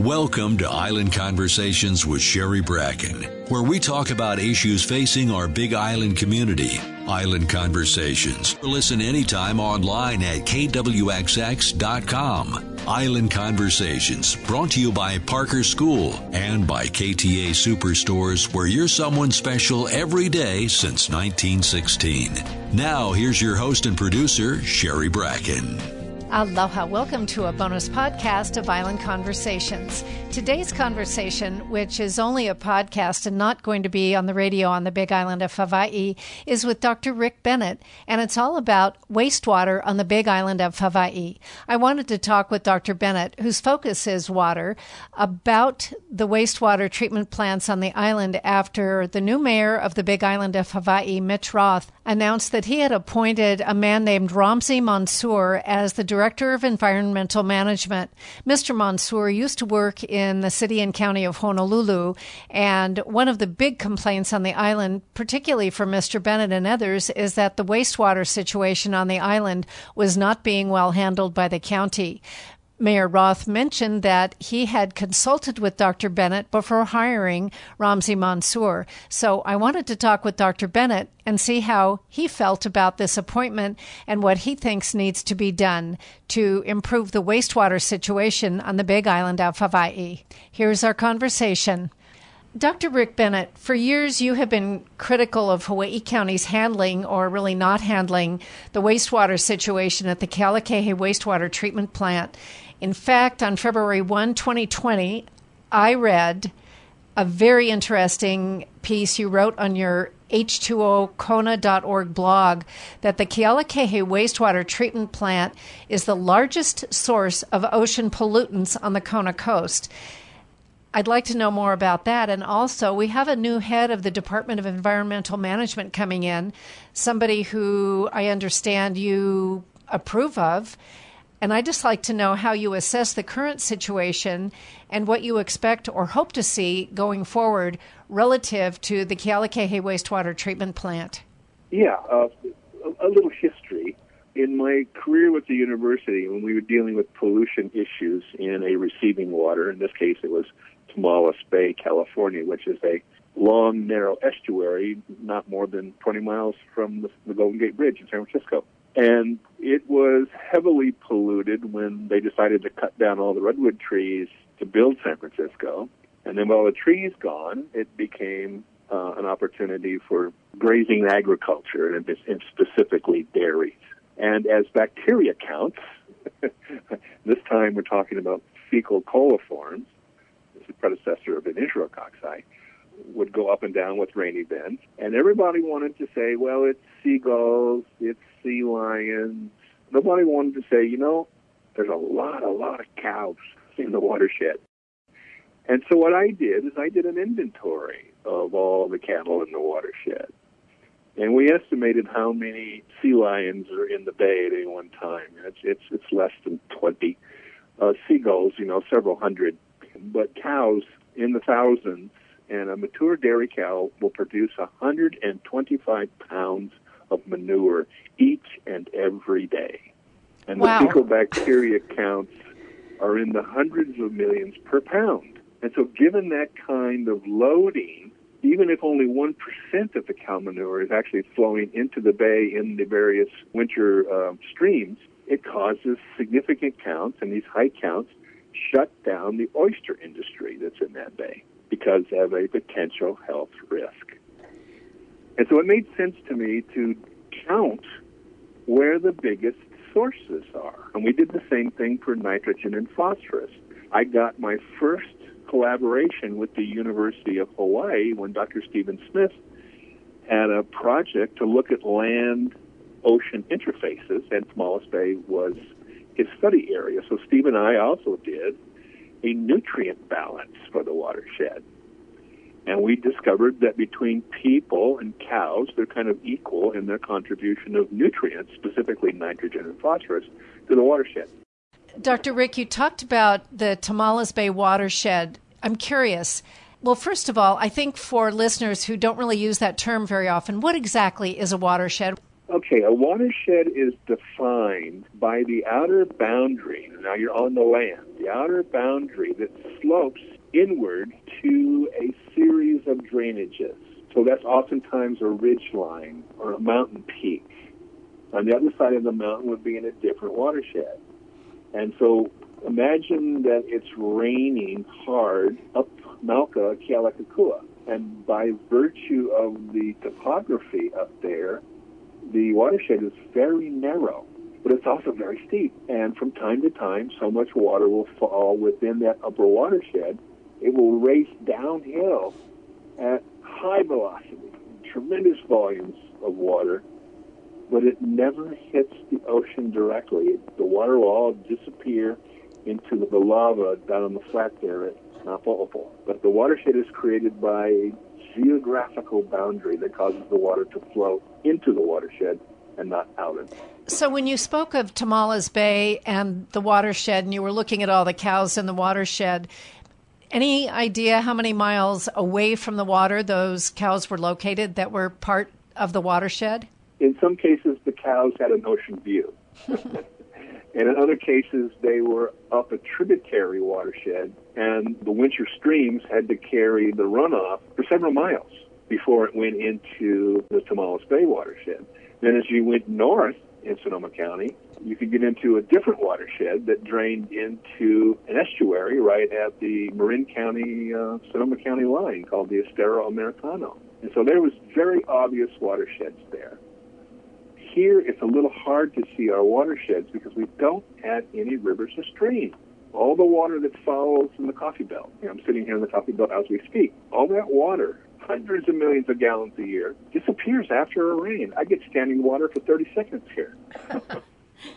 Welcome to Island Conversations with Sherry Bracken, where we talk about issues facing our Big Island community. Island Conversations. Listen anytime online at kwxx.com. Island Conversations, brought to you by Parker School and by KTA Superstores, where you're someone special every day since 1916. Now, here's your host and producer, Sherry Bracken. Aloha. Welcome to a bonus podcast of Island Conversations. Today's conversation, which is only a podcast and not going to be on the radio on the Big Island of Hawaii, is with Dr. Rick Bennett, and it's all about wastewater on the Big Island of Hawaii. I wanted to talk with Dr. Bennett, whose focus is water, about the wastewater treatment plants on the island after the new mayor of the Big Island of Hawaii, Mitch Roth, announced that he had appointed a man named Ramzi Mansour as the Director of Environmental Management. Mr. Mansour used to work in the city and county of Honolulu. And one of the big complaints on the island, particularly for Mr. Bennett and others, is that the wastewater situation on the island was not being well handled by the county. Mayor Roth mentioned that he had consulted with Dr. Bennett before hiring Ramzi Mansour. So I wanted to talk with Dr. Bennett and see how he felt about this appointment and what he thinks needs to be done to improve the wastewater situation on the Big Island of Hawaii. Here's our conversation. Dr. Rick Bennett, for years you have been critical of Hawaii County's handling, or really not handling, the wastewater situation at the Kealakehe Wastewater Treatment Plant. In fact, on February 1, 2020, I read a very interesting piece you wrote on your H2OKona.org blog that the Kealakehe wastewater treatment plant is the largest source of ocean pollutants on the Kona coast. I'd like to know more about that. And also, we have a new head of the Department of Environmental Management coming in, somebody who I understand you approve of. And I'd just like to know how you assess the current situation and what you expect or hope to see going forward relative to the Kealakehe wastewater treatment plant. Yeah, uh, a, little history. In my career with the university, when we were dealing with pollution issues in a receiving water, in this case it was Tomales Bay, California, which is a long, narrow estuary not more than 20 miles from the Golden Gate Bridge in San Francisco. And it was heavily polluted when they decided to cut down all the redwood trees to build San Francisco. And then, all the trees gone, it became uh, an opportunity for grazing agriculture, and, and specifically dairies. And as bacteria counts, this time we're talking about fecal coliforms, this is the predecessor of an enterococci, would go up and down with rain events. And everybody wanted to say, well, it's seagulls, it's sea lions. Nobody wanted to say, you know, there's a lot, a lot of cows in the watershed. And so what I did is I did an inventory of all the cattle in the watershed. And we estimated how many sea lions are in the bay at any one time. It's it's it's less than twenty. Uh, seagulls, you know, several hundred, but cows in the thousands. And a mature dairy cow will produce 125 pounds of manure each and every day. And wow. the fecal bacteria counts are in the hundreds of millions per pound. And so, given that kind of loading, even if only 1% of the cow manure is actually flowing into the bay in the various winter uh, streams, it causes significant counts, and these high counts shut down the oyster industry that's in that bay because of a potential health risk. And so it made sense to me to count where the biggest sources are. And we did the same thing for nitrogen and phosphorus. I got my first collaboration with the University of Hawaii when Dr. Stephen Smith had a project to look at land ocean interfaces, and Tomales Bay was his study area. So Steve and I also did a nutrient balance for the watershed. And we discovered that between people and cows, they're kind of equal in their contribution of nutrients, specifically nitrogen and phosphorus, to the watershed. Dr. Rick, you talked about the Tomales Bay watershed. I'm curious. Well, first of all, I think for listeners who don't really use that term very often, what exactly is a watershed? Okay, a watershed is defined by the outer boundary. Now you're on the land. The outer boundary that slopes inward to a series of drainages. So that's oftentimes a ridge line or a mountain peak. On the other side of the mountain would be in a different watershed. And so imagine that it's raining hard up Mauka Kealakekua. And by virtue of the topography up there, the watershed is very narrow, but it's also very steep. And from time to time, so much water will fall within that upper watershed, it will race downhill at high velocity, tremendous volumes of water, but it never hits the ocean directly. The water will all disappear into the lava down on the flat there at Napo'opo'o. But the watershed is created by a geographical boundary that causes the water to flow into the watershed and not out of it. So, when you spoke of Tomales Bay and the watershed, and you were looking at all the cows in the watershed, any idea how many miles away from the water those cows were located that were part of the watershed? In some cases, the cows had an ocean view. and in other cases, they were up a tributary watershed, and the winter streams had to carry the runoff for several miles before it went into the Tomales Bay watershed. Then, as you went north in Sonoma County, you could get into a different watershed that drained into an estuary right at the Marin County, uh, Sonoma County line called the Estero Americano. And so there was very obvious watersheds there. Here, it's a little hard to see our watersheds because we don't have any rivers or streams. All the water that follows in the coffee belt, you know, I'm sitting here in the coffee belt as we speak, all that water hundreds of millions of gallons a year disappears after a rain. I get standing water for 30 seconds here.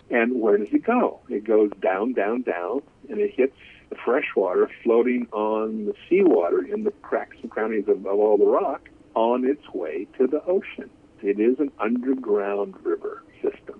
and where does it go? It goes down, down, down, and it hits the fresh water floating on the seawater in the cracks and crannies of, of all the rock on its way to the ocean. It is an underground river system.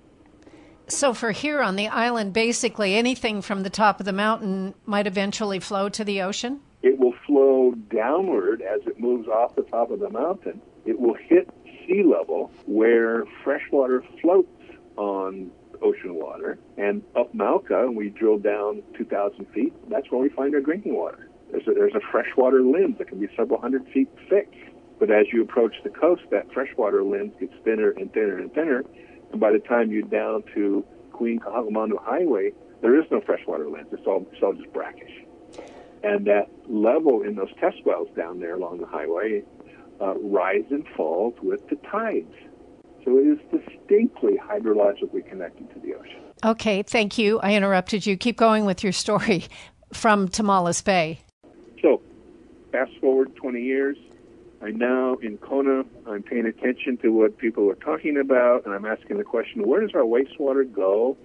So, for here on the island, basically anything from the top of the mountain might eventually flow to the ocean? It will flow downward as it moves off the top of the mountain. It will hit sea level where fresh water floats on ocean water. And up Mauka, we drill down 2,000 feet. That's where we find our drinking water. There's a, there's a freshwater lens that can be several hundred feet thick. But as you approach the coast, that freshwater lens gets thinner and thinner and thinner. And by the time you're down to Queen Kaahumanu Highway, there is no freshwater lens. It's all, it's all just brackish. And that level in those test wells down there along the highway uh, rise and falls with the tides. So it is distinctly hydrologically connected to the ocean. Okay, thank you. I interrupted you. Keep going with your story from Tomales Bay. So, fast forward 20 years. I'm now in Kona. I'm paying attention to what people are talking about, and I'm asking the question where does our wastewater go?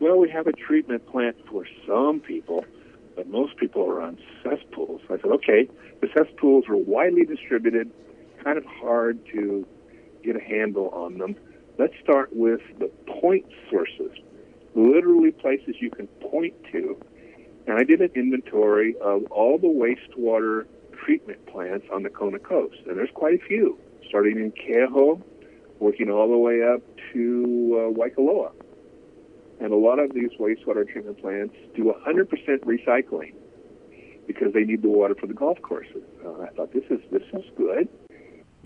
Well, we have a treatment plant for some people, but most people are on cesspools. I said, okay, the cesspools are widely distributed, kind of hard to get a handle on them. Let's start with the point sources, literally places you can point to. And I did an inventory of all the wastewater treatment plants on the Kona coast, and there's quite a few, starting in Keauhou, working all the way up to uh, Waikoloa. And a lot of these wastewater treatment plants do 100% recycling because they need the water for the golf courses. Uh, I thought this is this is good.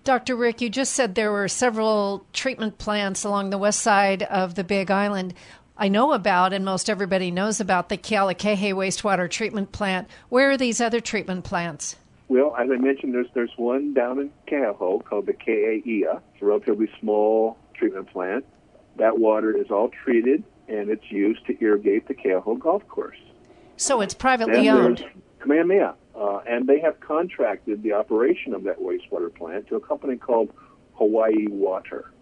Dr. Rick, you just said there were several treatment plants along the west side of the Big Island. I know about, and most everybody knows about, the Kealakehe wastewater treatment plant. Where are these other treatment plants? Well, as I mentioned, there's there's one down in Keauhou called the Ke'eia. It's a relatively small treatment plant. That water is all treated, and it's used to irrigate the Keauhou golf course. So it's privately owned. Kamehameha, uh, and they have contracted the operation of that wastewater plant to a company called Hawaii Water.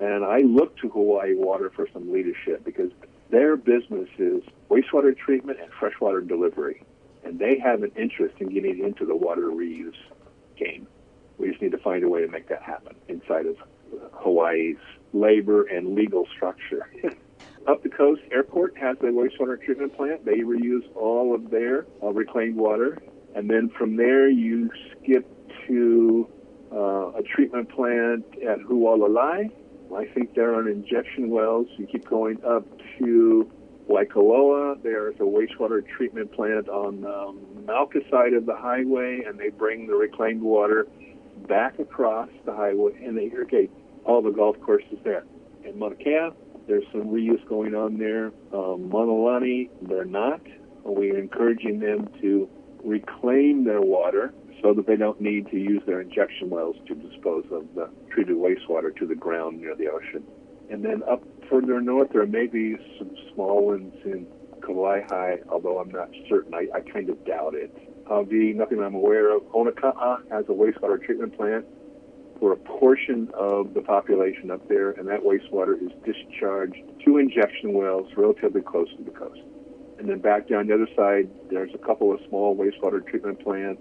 And I look to Hawaii Water for some leadership because their business is wastewater treatment and freshwater delivery. And they have an interest in getting into the water reuse game. We just need to find a way to make that happen inside of Hawaii's labor and legal structure. Up the coast, airport has a wastewater treatment plant. They reuse all of their uh, reclaimed water. And then from there, you skip to uh, a treatment plant at Hualalai, I think there are on injection wells. You keep going up to Waikoloa. There's a wastewater treatment plant on the Mauka side of the highway, and they bring the reclaimed water back across the highway and they irrigate all the golf courses there. In Mauna Kea, there's some reuse going on there. Um, Mauna Lani, they're not. We're encouraging them to reclaim their water so that they don't need to use their injection wells to dispose of the treated wastewater to the ground near the ocean. And then up further north, there may be some small ones in Kawaihae, although I'm not certain. I, I kind of doubt it. The nothing I'm aware of. Honoka'a has a wastewater treatment plant for a portion of the population up there, and that wastewater is discharged to injection wells relatively close to the coast. And then back down the other side, there's a couple of small wastewater treatment plants,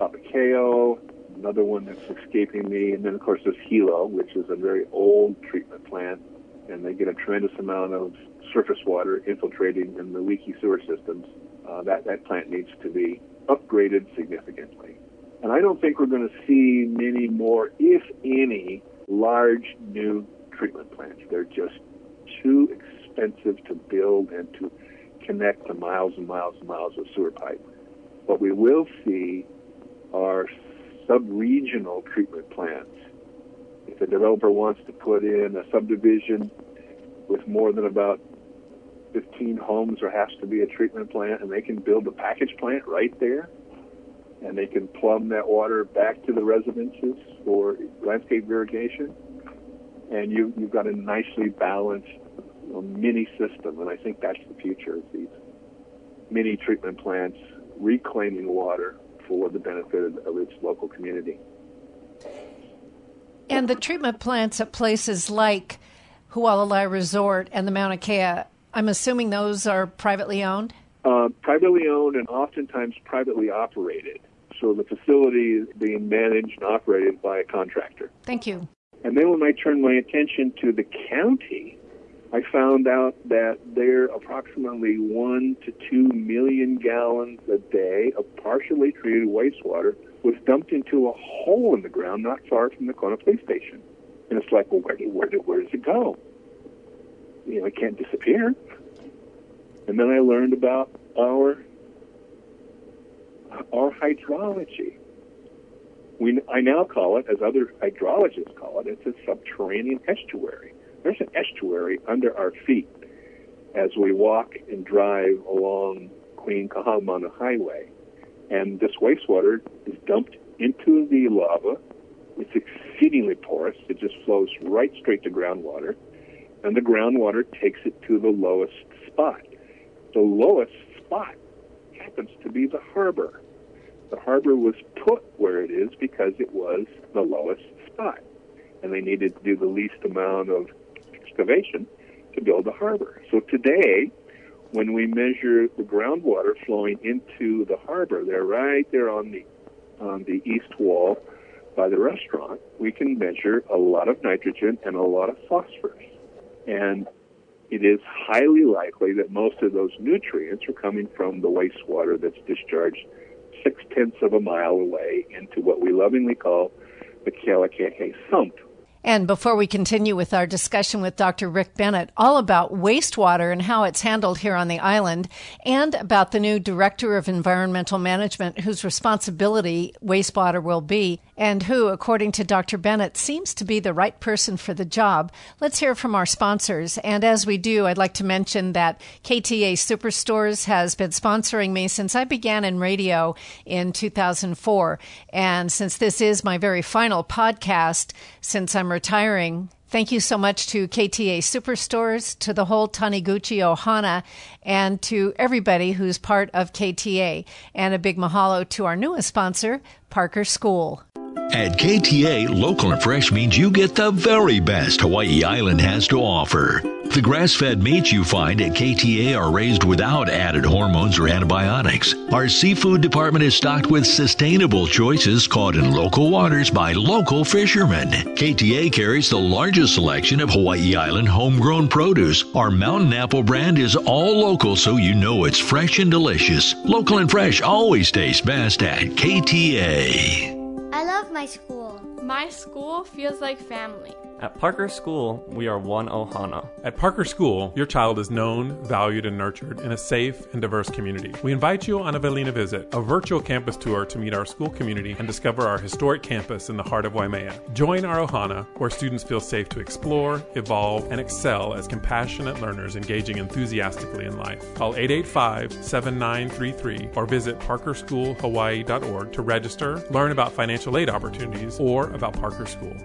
Papaikou, another one that's escaping me, and then of course there's Hilo, which is a very old treatment plant, and they get a tremendous amount of surface water infiltrating in the leaky sewer systems. Uh, that that plant needs to be upgraded significantly. And I don't think we're going to see many more, if any, large new treatment plants. They're just too expensive to build and to connect to miles and miles and miles of sewer pipe. What we will see are sub-regional treatment plants. If a developer wants to put in a subdivision with more than about 15 homes, there has to be a treatment plant, and they can build a package plant right there, and they can plumb that water back to the residences for landscape irrigation, and you, you've got a nicely balanced you know, mini system, and I think that's the future of these mini treatment plants reclaiming water for the benefit of its local community. And the treatment plants at places like Hualalai Resort and the Mauna Kea I'm assuming those are privately owned? Uh, privately owned and oftentimes privately operated. So the facility is being managed and operated by a contractor. Thank you. And then when I turn my attention to the county, I found out that there approximately one to two million gallons a day of partially treated wastewater was dumped into a hole in the ground not far from the Kona police station. And it's like, well, where, where, where does it go? you know, it can't disappear. And then I learned about our our hydrology. We, I now call it, as other hydrologists call it, it's a subterranean estuary. There's an estuary under our feet as we walk and drive along Queen Kaahumanu Highway. And this wastewater is dumped into the lava. It's exceedingly porous. It just flows right straight to groundwater and the groundwater takes it to the lowest spot. The lowest spot happens to be the harbor. The harbor was put where it is because it was the lowest spot, and they needed to do the least amount of excavation to build the harbor. So today, when we measure the groundwater flowing into the harbor, they're right there on the on the east wall by the restaurant. We can measure a lot of nitrogen and a lot of phosphorus. And it is highly likely that most of those nutrients are coming from the wastewater that's discharged six tenths of a mile away into what we lovingly call the Kealakehe sump. And before we continue with our discussion with Dr. Rick Bennett, all about wastewater and how it's handled here on the island, and about the new Director of Environmental Management, whose responsibility wastewater will be, and who, according to Dr. Bennett, seems to be the right person for the job, let's hear from our sponsors. And as we do, I'd like to mention that KTA Superstores has been sponsoring me since I began in radio in 2004. And since this is my very final podcast, since I'm retiring, Thank you so much to KTA Superstores, to the whole Taniguchi Ohana, and to everybody who's part of KTA. And a big mahalo to our newest sponsor, Parker School. At KTA, local and fresh means you get the very best Hawaii Island has to offer. The grass fed meats you find at KTA are raised without added hormones or antibiotics. Our seafood department is stocked with sustainable choices caught in local waters by local fishermen. KTA carries the largest selection of Hawaii Island homegrown produce. Our mountain apple brand is all local so you know it's fresh and delicious. Local and fresh always tastes best at KTA. I love my school. My school feels like family. At Parker School, we are one Ohana. At Parker School, your child is known, valued, and nurtured in a safe and diverse community. We invite you on a Velina visit, a virtual campus tour to meet our school community and discover our historic campus in the heart of Waimea. Join our Ohana, where students feel safe to explore, evolve, and excel as compassionate learners engaging enthusiastically in life. Call 885 7933 or visit parkerschoolhawaii.org to register, learn about financial aid opportunities, or about Parker School.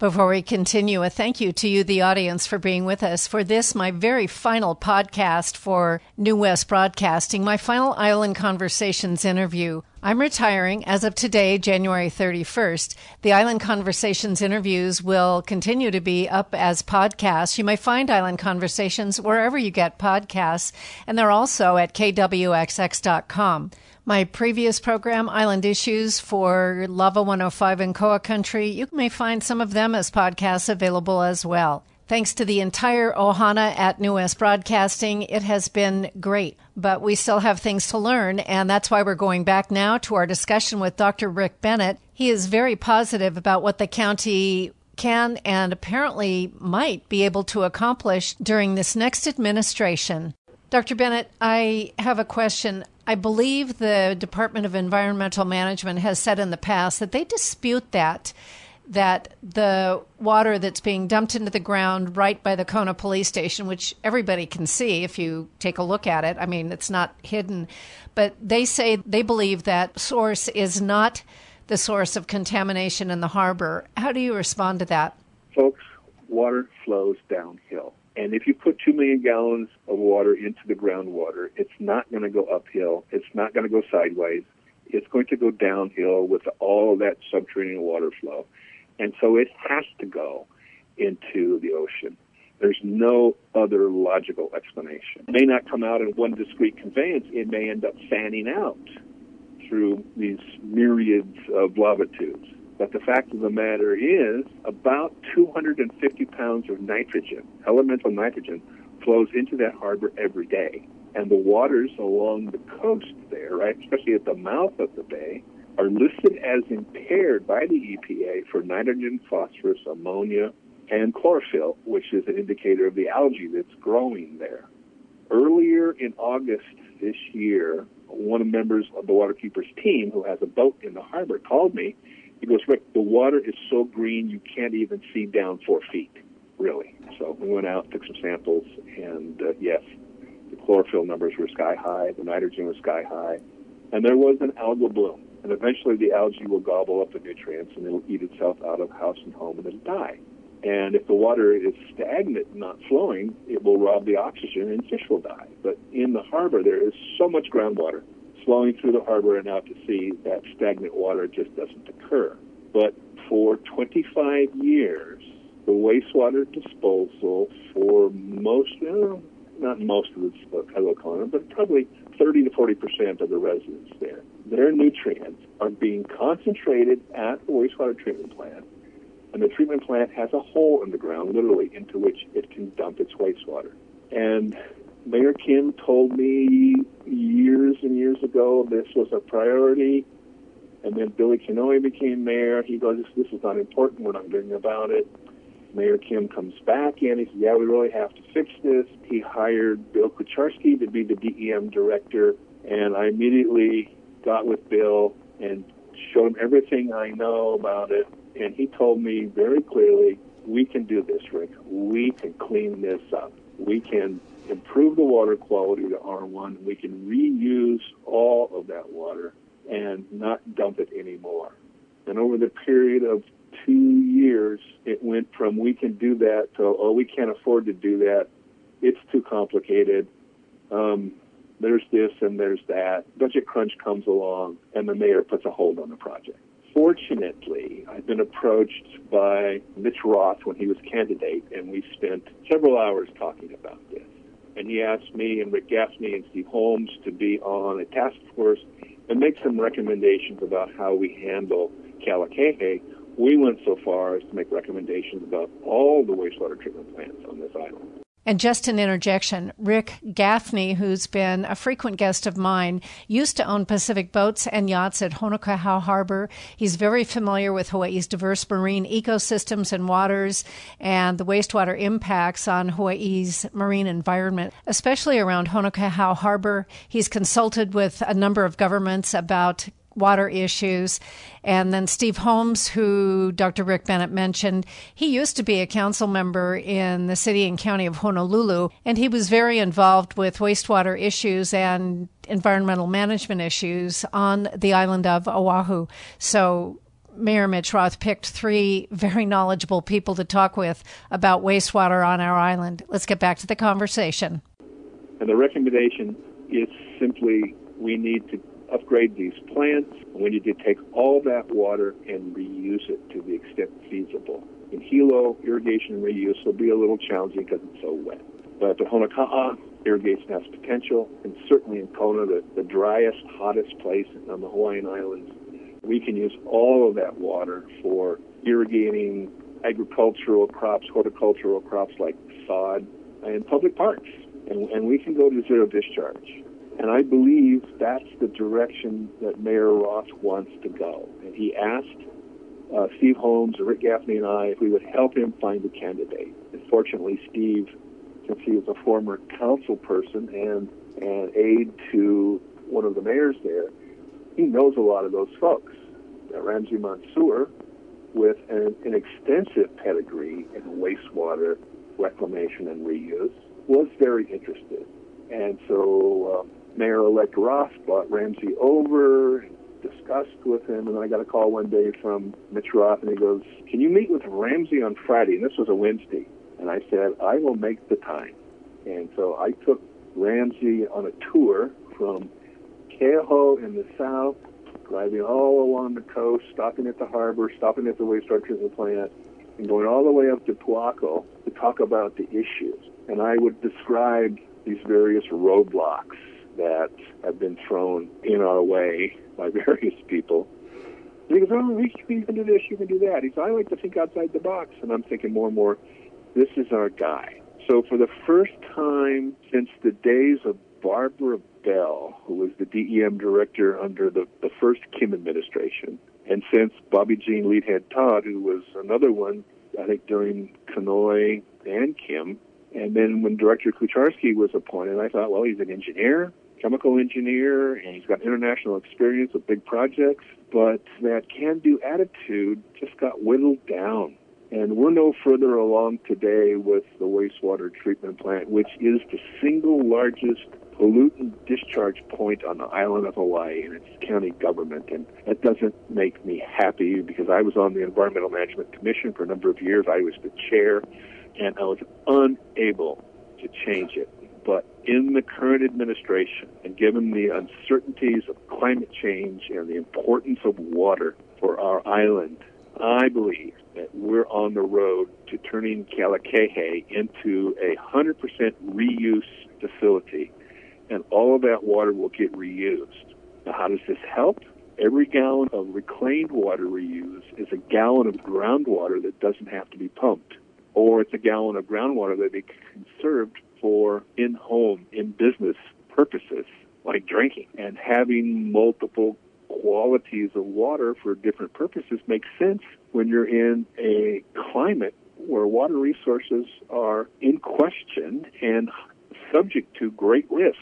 Before we continue, a thank you to you, the audience, for being with us for this, my very final podcast for New West Broadcasting, my final Island Conversations interview. I'm retiring as of today, January 31st. The Island Conversations interviews will continue to be up as podcasts. You may find Island Conversations wherever you get podcasts, and they're also at kwxx.com. My previous program, Island Issues for Lava 105 and Koa Country, you may find some of them as podcasts available as well. Thanks to the entire Ohana at New West Broadcasting, it has been great. But we still have things to learn, and that's why we're going back now to our discussion with Dr. Rick Bennett. He is very positive about what the county can and apparently might be able to accomplish during this next administration. Dr. Bennett, I have a question. I believe the Department of Environmental Management has said in the past that they dispute that that the water that's being dumped into the ground right by the Kona police station, which everybody can see if you take a look at it. I mean, it's not hidden, but they say they believe that source is not the source of contamination in the harbor. How do you respond to that? Folks, water flows downhill. And if you put 2 million gallons of water into the groundwater, it's not going to go uphill. It's not going to go sideways. It's going to go downhill with all that subterranean water flow. And so it has to go into the ocean. There's no other logical explanation. It may not come out in one discrete conveyance. It may end up fanning out through these myriads of lava tubes. But the fact of the matter is, about 250 pounds of nitrogen, elemental nitrogen, flows into that harbor every day. And the waters along the coast there, right, especially at the mouth of the bay, are listed as impaired by the EPA for nitrogen, phosphorus, ammonia, and chlorophyll, which is an indicator of the algae that's growing there. Earlier in August this year, one of the members of the waterkeepers team who has a boat in the harbor called me he goes, Rick, the water is so green you can't even see down four feet, really. So we went out, took some samples, and uh, yes, the chlorophyll numbers were sky high, the nitrogen was sky high, and there was an algal bloom. And eventually the algae will gobble up the nutrients and it'll eat itself out of house and home and it'll die. And if the water is stagnant, not flowing, it will rob the oxygen and fish will die. But in the harbor, there is so much groundwater flowing through the harbor and out to sea, that stagnant water just doesn't occur. But for 25 years, the wastewater disposal for most, well, not most of the Kailua but probably 30 to 40 percent of the residents there, their nutrients are being concentrated at the wastewater treatment plant, and the treatment plant has a hole in the ground, literally, into which it can dump its wastewater. And Mayor Kim told me years and years ago this was a priority. And then Billy Kenoi became mayor. He goes, this, this is not important. We're not doing about it. Mayor Kim comes back in. He says, yeah, we really have to fix this. He hired Bill Kucharski to be the DEM director. And I immediately got with Bill and showed him everything I know about it. And he told me very clearly, we can do this, Rick. We can clean this up. We can improve the water quality to R1. We can reuse all of that water and not dump it anymore. And over the period of two years, it went from we can do that to, oh, we can't afford to do that. It's too complicated. Um, there's this and there's that. Budget crunch comes along, and the mayor puts a hold on the project. Fortunately, I've been approached by Mitch Roth when he was candidate, and we spent several hours talking about this and he asked me and Rick Gaffney and Steve Holmes to be on a task force and make some recommendations about how we handle Kalakaua. We went so far as to make recommendations about all the wastewater treatment plants on this island. And just an interjection Rick Gaffney, who's been a frequent guest of mine, used to own Pacific boats and yachts at Honokohau Harbor. He's very familiar with Hawaii's diverse marine ecosystems and waters and the wastewater impacts on Hawaii's marine environment, especially around Honokohau Harbor. He's consulted with a number of governments about water issues. And then Steve Holmes, who Dr. Rick Bennett mentioned, he used to be a council member in the city and county of Honolulu, and he was very involved with wastewater issues and environmental management issues on the island of Oahu. So Mayor Mitch Roth picked three very knowledgeable people to talk with about wastewater on our island. Let's get back to the conversation. And the recommendation is simply we need to upgrade these plants. We need to take all that water and reuse it to the extent feasible. In Hilo, irrigation and reuse will be a little challenging because it's so wet. But at Honoka'a, irrigation has potential, and certainly in Kona, the, the driest, hottest place on the Hawaiian Islands, we can use all of that water for irrigating agricultural crops, horticultural crops like sod, and public parks. And, and we can go to zero discharge. And I believe that's the direction that Mayor Roth wants to go. And he asked uh, Steve Holmes, Rick Gaffney, and I if we would help him find a candidate. And fortunately, Steve, since he was a former council person and an aide to one of the mayors there, he knows a lot of those folks. Uh, Ramzi Mansour, with an, an extensive pedigree in wastewater reclamation and reuse, was very interested. And so um, Mayor-elect Roth brought Ramzi over and discussed with him, and I got a call one day from Mitch Roth, and he goes, "Can you meet with Ramzi on Friday?" And this was a Wednesday, and I said, "I will make the time." And so I took Ramzi on a tour from Keauhou in the south, driving all along the coast, stopping at the harbor, stopping at the wastewater treatment plant, and going all the way up to Puako to talk about the issues. And I would describe these various roadblocks that have been thrown in our way by various people. And he goes, oh, we, can do this, you can do that. He says, I like to think outside the box. And I'm thinking more and more, this is our guy. So for the first time since the days of Barbara Bell, who was the DEM director under the, the first Kim administration, and since Bobby Jean Leithead Todd, who was another one, I think during Kenoi and Kim, and then when Director Kucharski was appointed, I thought, well, he's an engineer chemical engineer and he's got international experience with big projects, but that can do attitude just got whittled down. And we're no further along today with the wastewater treatment plant, which is the single largest pollutant discharge point on the island of Hawaii and its county government. And that doesn't make me happy because I was on the Environmental Management Commission for a number of years. I was the chair and I was unable to change it. In the current administration, and given the uncertainties of climate change and the importance of water for our island, I believe that we're on the road to turning Kealakehe into a 100% reuse facility, and all of that water will get reused. Now, how does this help? Every gallon of reclaimed water reused is a gallon of groundwater that doesn't have to be pumped, or it's a gallon of groundwater that can be conserved for in home, in business purposes like drinking. And having multiple qualities of water for different purposes makes sense when you're in a climate where water resources are in question and subject to great risk.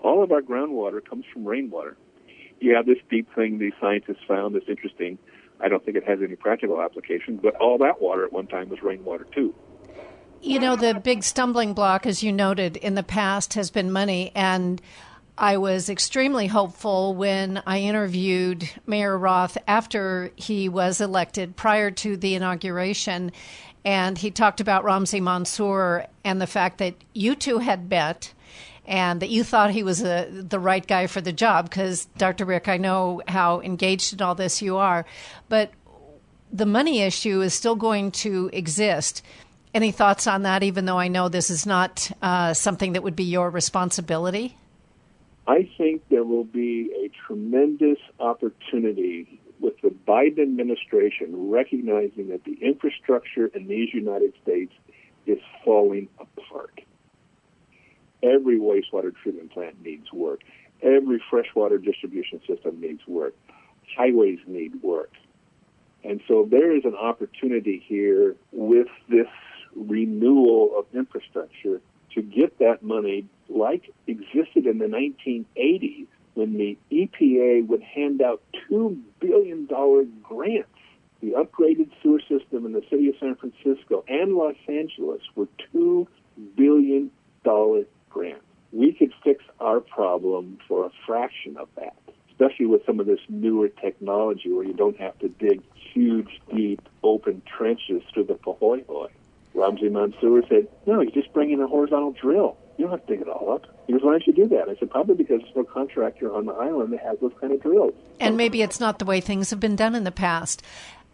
All of our groundwater comes from rainwater. You have this deep thing these scientists found that's interesting. I don't think it has any practical application, but all that water at one time was rainwater too. You know, the big stumbling block, as you noted in the past, has been money. And I was extremely hopeful when I interviewed Mayor Roth after he was elected prior to the inauguration. And he talked about Ramzi Mansour and the fact that you two had met and that you thought he was a, the right guy for the job. Because, Dr. Rick, I know how engaged in all this you are. But the money issue is still going to exist. Any thoughts on that, even though I know this is not uh, something that would be your responsibility? I think there will be a tremendous opportunity with the Biden administration recognizing that the infrastructure in these United States is falling apart. Every wastewater treatment plant needs work. Every freshwater distribution system needs work. Highways need work. And so there is an opportunity here with this renewal of infrastructure to get that money like existed in the 1980s when the EPA would hand out $2 billion grants. The upgraded sewer system in the city of San Francisco and Los Angeles were $2 billion grants. We could fix our problem for a fraction of that, especially with some of this newer technology where you don't have to dig huge, deep, open trenches through the Pahoehoe. Ramzi Mansour said, no, you just bring in a horizontal drill. You don't have to dig it all up. He goes, why don't you do that? I said, probably because there's no contractor on the island that has those kind of drills. And maybe it's not the way things have been done in the past.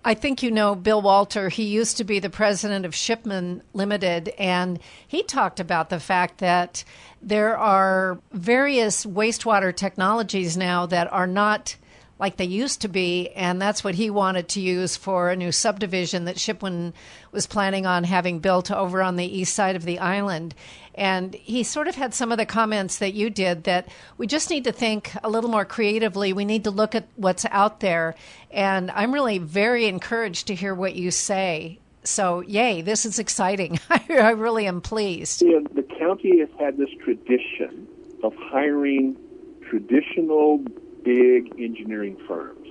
I think you know Bill Walter. He used to be the president of Shipman Limited, and he talked about the fact that there are various wastewater technologies now that are not like they used to be, and that's what he wanted to use for a new subdivision that Shipman was planning on having built over on the east side of the island. And he sort of had some of the comments that you did that we just need to think a little more creatively. We need to look at what's out there. And I'm really very encouraged to hear what you say. So, yay, this is exciting. I really am pleased. Yeah, the county has had this tradition of hiring traditional big engineering firms.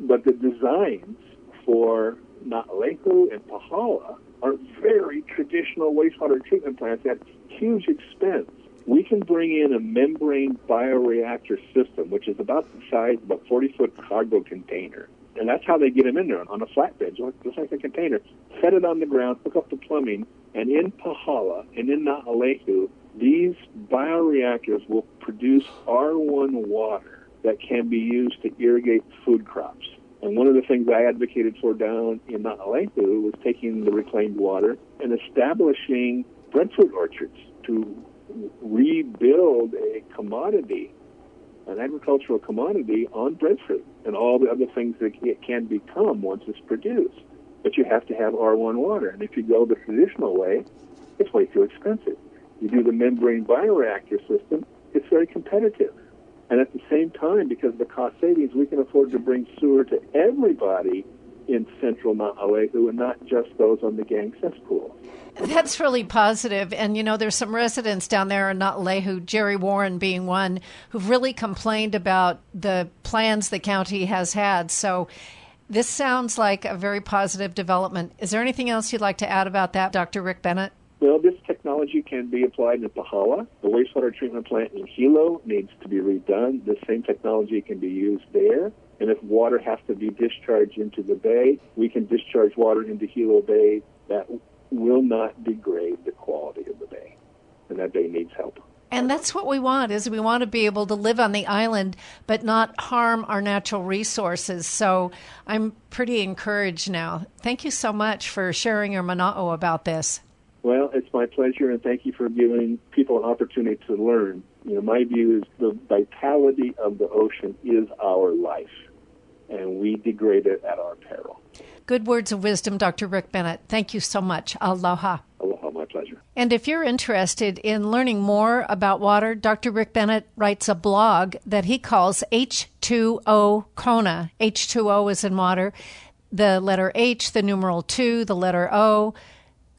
But the designs for Na'alehu and Pahala are very traditional wastewater treatment plants at huge expense. We can bring in a membrane bioreactor system, which is about the size of a 40 foot cargo container. And that's how they get them in there on a flatbed, just like a container. Set it on the ground, hook up the plumbing, and in Pahala and in Na'alehu, these bioreactors will produce R1 water that can be used to irrigate food crops. And one of the things I advocated for down in Na'alehu was taking the reclaimed water and establishing breadfruit orchards to rebuild a commodity, an agricultural commodity on breadfruit and all the other things that it can become once it's produced. But you have to have R1 water. And if you go the traditional way, it's way too expensive. You do the membrane bioreactor system, it's very competitive. And at the same time, because of the cost savings, we can afford to bring sewer to everybody in central Na'alehu and not just those on the gang cesspool. That's really positive. And, you know, there's some residents down there in Na'alehu, Jerry Warren being one, who've really complained about the plans the county has had. So this sounds like a very positive development. Is there anything else you'd like to add about that, Dr. Rick Bennett? Well, this technology can be applied in Pahala. The wastewater treatment plant in Hilo needs to be redone. The same technology can be used there. And if water has to be discharged into the bay, we can discharge water into Hilo Bay that will not degrade the quality of the bay. And that bay needs help. And that's what we want is we want to be able to live on the island but not harm our natural resources. So I'm pretty encouraged now. Thank you so much for sharing your mana'o about this. Well, it's my pleasure, and thank you for giving people an opportunity to learn. You know, my view is the vitality of the ocean is our life, and we degrade it at our peril. Good words of wisdom, Dr. Rick Bennett. Thank you so much. Aloha. Aloha, my pleasure. And if you're interested in learning more about water, Dr. Rick Bennett writes a blog that he calls H2O Kona. H2O is in water. The letter H, the numeral 2, the letter O,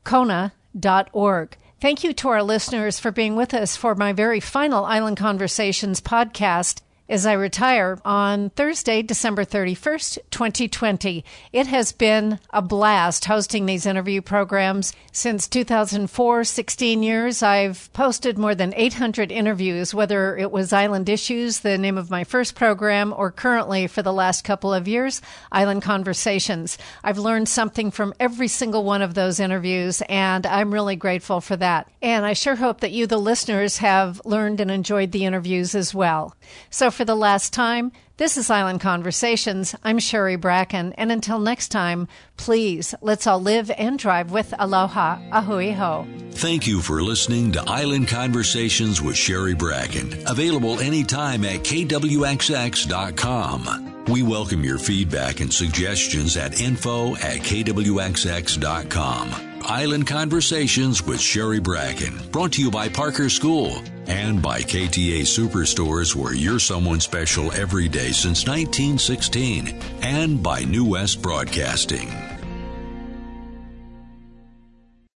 Kona island.org. Thank you to our listeners for being with us for my very final Island Conversations podcast as I retire on Thursday, December 31st, 2020. It has been a blast hosting these interview programs. Since 2004, 16 years, I've posted more than 800 interviews, whether it was Island Issues, the name of my first program, or currently for the last couple of years, Island Conversations. I've learned something from every single one of those interviews, and I'm really grateful for that. And I sure hope that you, the listeners, have learned and enjoyed the interviews as well. So for the last time, this is Island Conversations. I'm Sherry Bracken, and until next time, please let's all live and drive with aloha. Ahui ho. Thank you for listening to Island Conversations with Sherry Bracken. Available anytime at kwxx.com. We welcome your feedback and suggestions at info at kwxx.com. Island Conversations with Sherry Bracken, brought to you by Parker School and by KTA Superstores, where you're someone special every day since 1916, and by New West Broadcasting.